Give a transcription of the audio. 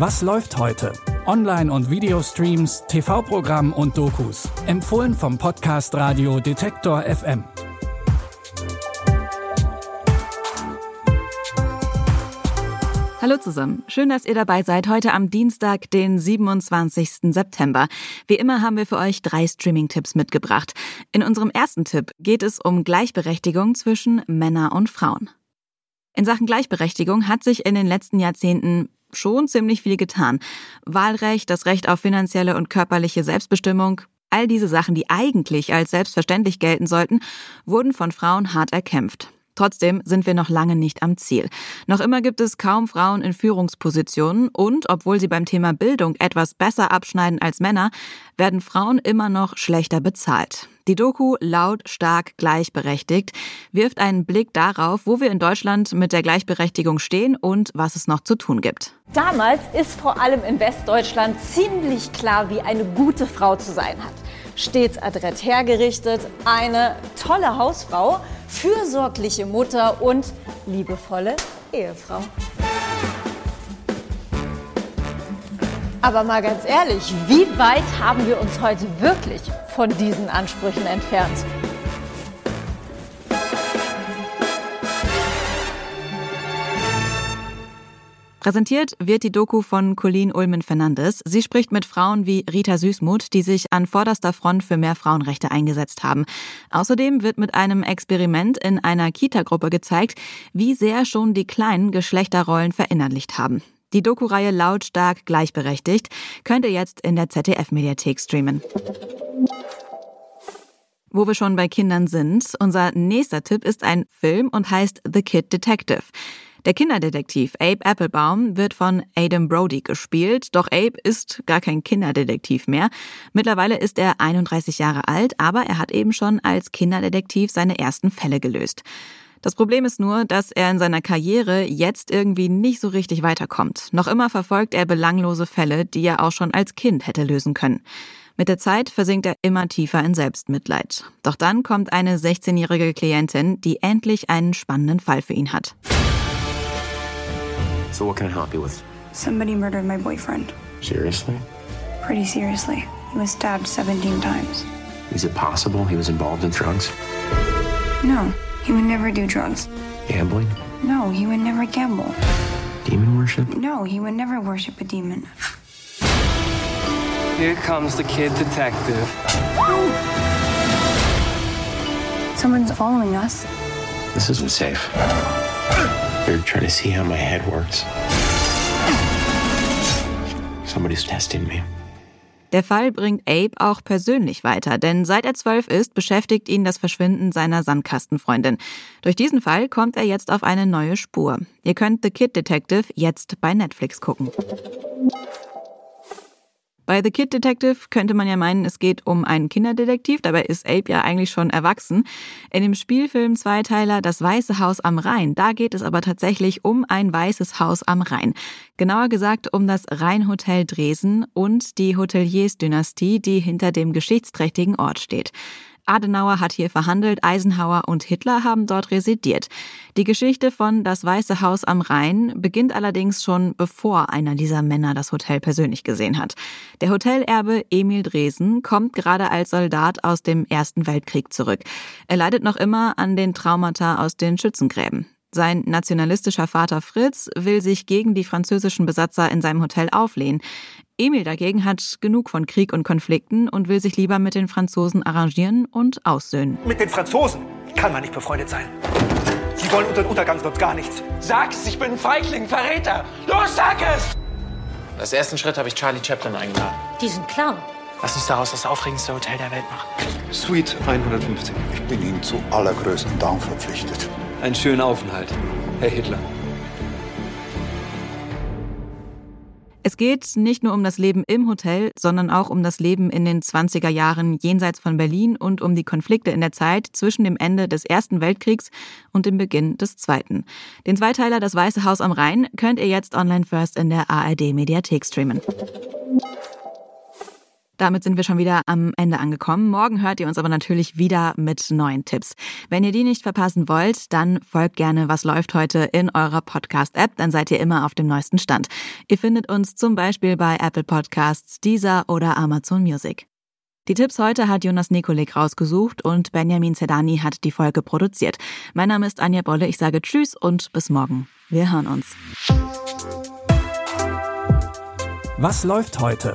Was läuft heute? Online- und Videostreams, TV-Programm und Dokus. Empfohlen vom Podcast Radio Detektor FM. Hallo zusammen. Schön, dass ihr dabei seid heute am Dienstag, den 27. September. Wie immer haben wir für euch drei Streaming-Tipps mitgebracht. In unserem ersten Tipp geht es um Gleichberechtigung zwischen Männer und Frauen. In Sachen Gleichberechtigung hat sich in den letzten Jahrzehnten schon ziemlich viel getan. Wahlrecht, das Recht auf finanzielle und körperliche Selbstbestimmung, all diese Sachen, die eigentlich als selbstverständlich gelten sollten, wurden von Frauen hart erkämpft. Trotzdem sind wir noch lange nicht am Ziel. Noch immer gibt es kaum Frauen in Führungspositionen und obwohl sie beim Thema Bildung etwas besser abschneiden als Männer, werden Frauen immer noch schlechter bezahlt. Die Doku Laut, stark, gleichberechtigt wirft einen Blick darauf, wo wir in Deutschland mit der Gleichberechtigung stehen und was es noch zu tun gibt. Damals ist vor allem in Westdeutschland ziemlich klar, wie eine gute Frau zu sein hat. Stets adrett hergerichtet, eine tolle Hausfrau, fürsorgliche Mutter und liebevolle Ehefrau. Aber mal ganz ehrlich, wie weit haben wir uns heute wirklich von diesen Ansprüchen entfernt? Präsentiert wird die Doku von Colleen Ulmen Fernandes. Sie spricht mit Frauen wie Rita Süßmuth, die sich an vorderster Front für mehr Frauenrechte eingesetzt haben. Außerdem wird mit einem Experiment in einer Kita-Gruppe gezeigt, wie sehr schon die kleinen Geschlechterrollen verinnerlicht haben. Die Doku-Reihe Lautstark gleichberechtigt könnt ihr jetzt in der ZDF-Mediathek streamen. Wo wir schon bei Kindern sind, unser nächster Tipp ist ein Film und heißt The Kid Detective. Der Kinderdetektiv Abe Applebaum wird von Adam Brody gespielt, doch Abe ist gar kein Kinderdetektiv mehr. Mittlerweile ist er 31 Jahre alt, aber er hat eben schon als Kinderdetektiv seine ersten Fälle gelöst. Das Problem ist nur, dass er in seiner Karriere jetzt irgendwie nicht so richtig weiterkommt. Noch immer verfolgt er belanglose Fälle, die er auch schon als Kind hätte lösen können. Mit der Zeit versinkt er immer tiefer in Selbstmitleid. Doch dann kommt eine 16-jährige Klientin, die endlich einen spannenden Fall für ihn hat. So what can I help you with? Somebody murdered my boyfriend. Seriously? Pretty seriously. He was stabbed 17 times. Is it possible he was involved in drugs? No, he would never do drugs. Gambling? No, he would never gamble. Demon worship? No, he would never worship a demon. Here comes the kid detective. Someone's following us. This isn't safe. They're trying to see how my head works. Somebody's testing me. Der Fall bringt Abe auch persönlich weiter, denn seit er zwölf ist, beschäftigt ihn das Verschwinden seiner Sandkastenfreundin. Durch diesen Fall kommt er jetzt auf eine neue Spur. Ihr könnt The Kid Detective jetzt bei Netflix gucken. Bei The Kid Detective könnte man ja meinen, es geht um einen Kinderdetektiv, dabei ist Abe ja eigentlich schon erwachsen. In dem Spielfilm Zweiteiler Das Weiße Haus am Rhein, da geht es aber tatsächlich um ein weißes Haus am Rhein. Genauer gesagt um das Rheinhotel Dresden und die Hoteliers-Dynastie, die hinter dem geschichtsträchtigen Ort steht. Adenauer hat hier verhandelt, Eisenhower und Hitler haben dort residiert. Die Geschichte von Das Weiße Haus am Rhein beginnt allerdings schon bevor einer dieser Männer das Hotel persönlich gesehen hat. Der Hotelerbe Emil Dresen kommt gerade als Soldat aus dem Ersten Weltkrieg zurück. Er leidet noch immer an den Traumata aus den Schützengräben. Sein nationalistischer Vater Fritz will sich gegen die französischen Besatzer in seinem Hotel auflehnen. Emil dagegen hat genug von Krieg und Konflikten und will sich lieber mit den Franzosen arrangieren und aussöhnen. Mit den Franzosen kann man nicht befreundet sein. Sie wollen unseren Untergang sonst gar nichts. Sag es, ich bin ein Feigling, Verräter. Los, sag es! Als ersten Schritt habe ich Charlie Chaplin eingeladen. Diesen Clown. Lass uns daraus das aufregendste Hotel der Welt machen. Suite 115. Ich bin Ihnen zu allergrößten Dank verpflichtet. Einen schönen Aufenthalt, Herr Hitler. Es geht nicht nur um das Leben im Hotel, sondern auch um das Leben in den 20er Jahren jenseits von Berlin und um die Konflikte in der Zeit zwischen dem Ende des Ersten Weltkriegs und dem Beginn des Zweiten. Den Zweiteiler Das Weiße Haus am Rhein könnt ihr jetzt online first in der ARD Mediathek streamen. Damit sind wir schon wieder am Ende angekommen. Morgen hört ihr uns aber natürlich wieder mit neuen Tipps. Wenn ihr die nicht verpassen wollt, dann folgt gerne Was läuft heute in eurer Podcast-App, dann seid ihr immer auf dem neuesten Stand. Ihr findet uns zum Beispiel bei Apple Podcasts, Deezer oder Amazon Music. Die Tipps heute hat Jonas Nikolik rausgesucht und Benjamin Zedani hat die Folge produziert. Mein Name ist Anja Bolle, ich sage Tschüss und bis morgen. Wir hören uns. Was läuft heute?